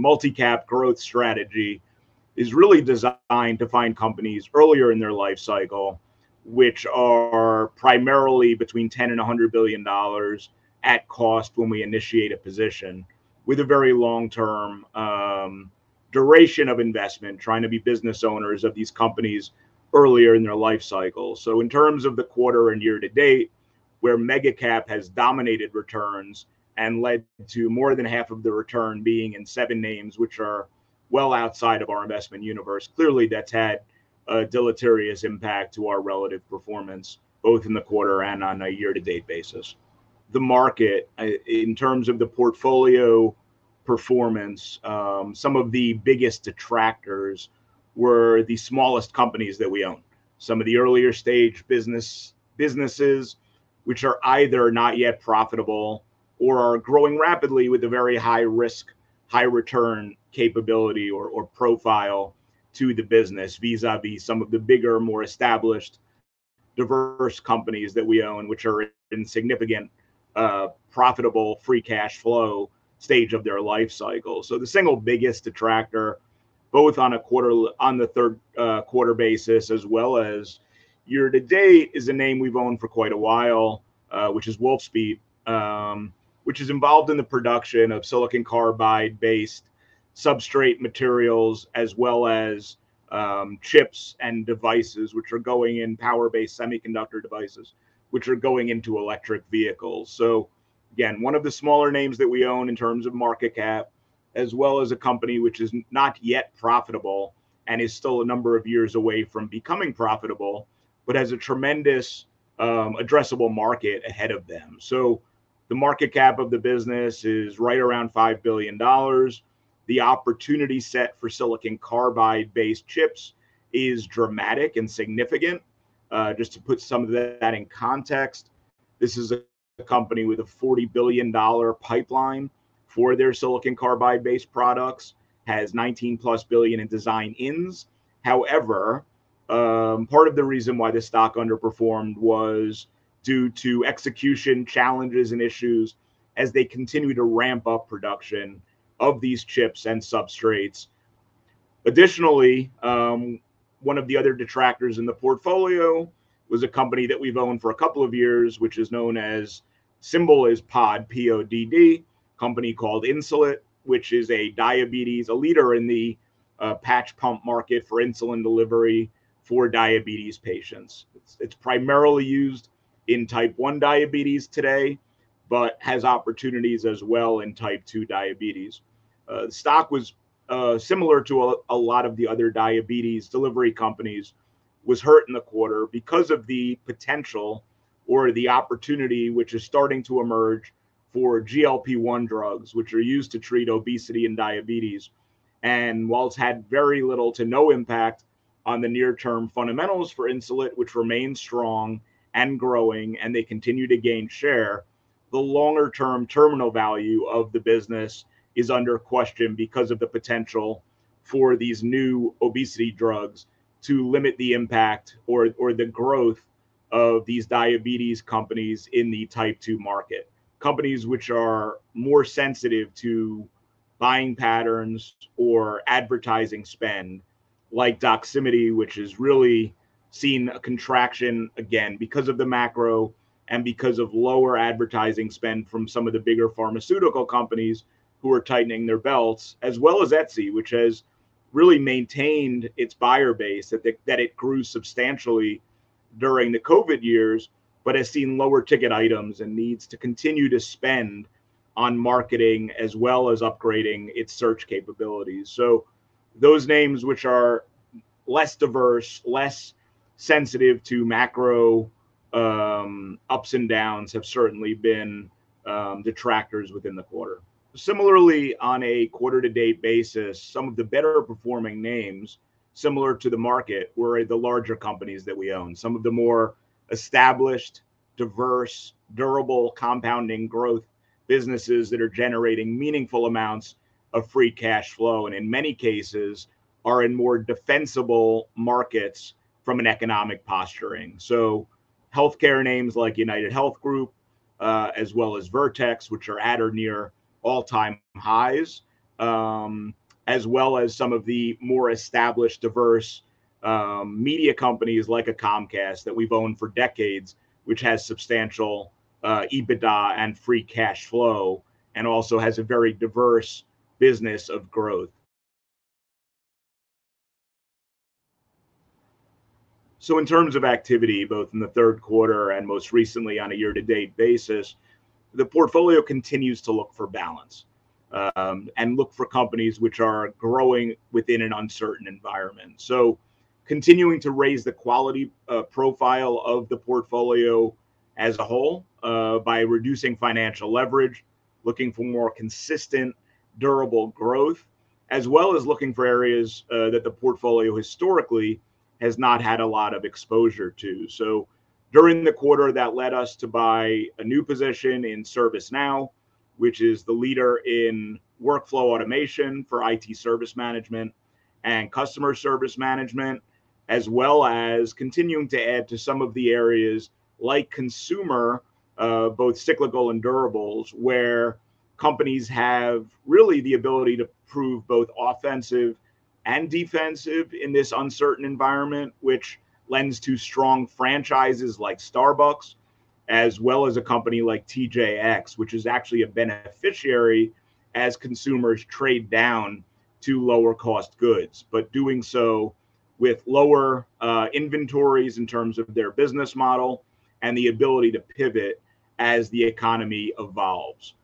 multi-cap growth strategy is really designed to find companies earlier in their life cycle, which are primarily between 10 and 100 billion dollars at cost when we initiate a position, with a very long-term um, duration of investment, trying to be business owners of these companies earlier in their life cycle. So, in terms of the quarter and year to date, where mega cap has dominated returns and led to more than half of the return being in seven names, which are well outside of our investment universe. Clearly, that's had a deleterious impact to our relative performance, both in the quarter and on a year to date basis. The market, uh, in terms of the portfolio performance, um, some of the biggest detractors were the smallest companies that we own. Some of the earlier stage business businesses, which are either not yet profitable or are growing rapidly with a very high risk, high return capability or, or profile to the business vis-a-vis some of the bigger, more established, diverse companies that we own, which are in significant uh, profitable free cash flow stage of their life cycle. So the single biggest detractor, both on a quarter on the third uh, quarter basis as well as year to date, is a name we've owned for quite a while, uh, which is Wolfspeed, um, which is involved in the production of silicon carbide based substrate materials as well as um, chips and devices, which are going in power based semiconductor devices, which are going into electric vehicles. So again, one of the smaller names that we own in terms of market cap, as well as a company which is not yet profitable and is still a number of years away from becoming profitable, but has a tremendous um, addressable market ahead of them. So the market cap of the business is right around $5 billion. The opportunity set for silicon carbide based chips is dramatic and significant. Uh, just to put some of that in context, this is a company with a $40 billion pipeline for their silicon carbide based products, has 19 plus billion in design ins. However, um, part of the reason why the stock underperformed was due to execution challenges and issues as they continue to ramp up production of these chips and substrates. Additionally, um, one of the other detractors in the portfolio was a company that we've owned for a couple of years, which is known as symbol is POD, P O D D, company called Insulet, which is a diabetes, a leader in the uh, patch pump market for insulin delivery for diabetes patients. It's, it's primarily used in type 1 diabetes today, but has opportunities as well in type 2 diabetes. Uh, the stock was uh, similar to a, a lot of the other diabetes delivery companies, was hurt in the quarter because of the potential or the opportunity which is starting to emerge for GLP 1 drugs, which are used to treat obesity and diabetes. And while it's had very little to no impact on the near term fundamentals for Insulet, which remain strong and growing, and they continue to gain share, the longer term terminal value of the business is under question because of the potential for these new obesity drugs to limit the impact or, or the growth of these diabetes companies in the type 2 market. Companies which are more sensitive to buying patterns or advertising spend, like Doximity, which is really seen a contraction again because of the macro and because of lower advertising spend from some of the bigger pharmaceutical companies who are tightening their belts, as well as Etsy, which has really maintained its buyer base that, that it grew substantially during the COVID years, but has seen lower ticket items and needs to continue to spend on marketing as well as upgrading its search capabilities. So, those names which are less diverse, less sensitive to macro um, ups and downs, have certainly been um, detractors within the quarter. Similarly, on a quarter to date basis, some of the better performing names similar to the market were the larger companies that we own, some of the more established, diverse, durable, compounding growth businesses that are generating meaningful amounts of free cash flow. And in many cases, are in more defensible markets from an economic posturing. So, healthcare names like United Health Group, uh, as well as Vertex, which are at or near all time highs, um, as well as some of the more established, diverse um, media companies like a Comcast that we've owned for decades, which has substantial uh, EBITDA and free cash flow, and also has a very diverse business of growth. So, in terms of activity, both in the third quarter and most recently on a year to date basis, the portfolio continues to look for balance um, and look for companies which are growing within an uncertain environment. So, continuing to raise the quality uh, profile of the portfolio as a whole uh, by reducing financial leverage, looking for more consistent, durable growth, as well as looking for areas uh, that the portfolio historically has not had a lot of exposure to. So during the quarter, that led us to buy a new position in ServiceNow, which is the leader in workflow automation for IT service management and customer service management, as well as continuing to add to some of the areas like consumer, uh, both cyclical and durables, where companies have really the ability to prove both offensive and defensive in this uncertain environment, which lends to strong franchises like Starbucks, as well as a company like TJX, which is actually a beneficiary as consumers trade down to lower cost goods, but doing so with lower uh, inventories in terms of their business model and the ability to pivot as the economy evolves.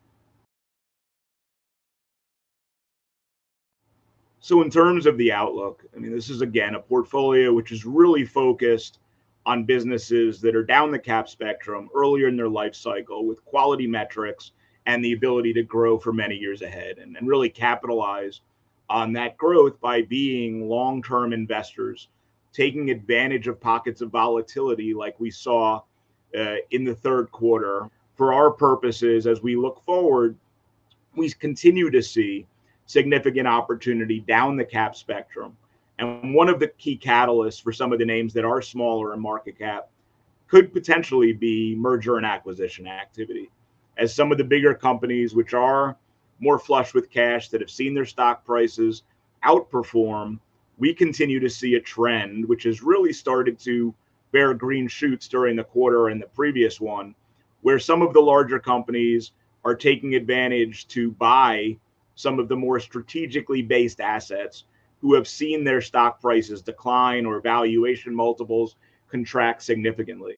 So, in terms of the outlook, I mean, this is again a portfolio which is really focused on businesses that are down the cap spectrum earlier in their life cycle with quality metrics and the ability to grow for many years ahead and, and really capitalize on that growth by being long term investors, taking advantage of pockets of volatility like we saw uh, in the third quarter. For our purposes, as we look forward, we continue to see significant opportunity down the cap spectrum. And one of the key catalysts for some of the names that are smaller in market cap could potentially be merger and acquisition activity. As some of the bigger companies, which are more flush with cash, that have seen their stock prices outperform, we continue to see a trend which has really started to bear green shoots during the quarter and the previous one, where some of the larger companies are taking advantage to buy some of the more strategically based assets who have seen their stock prices decline or valuation multiples contract significantly.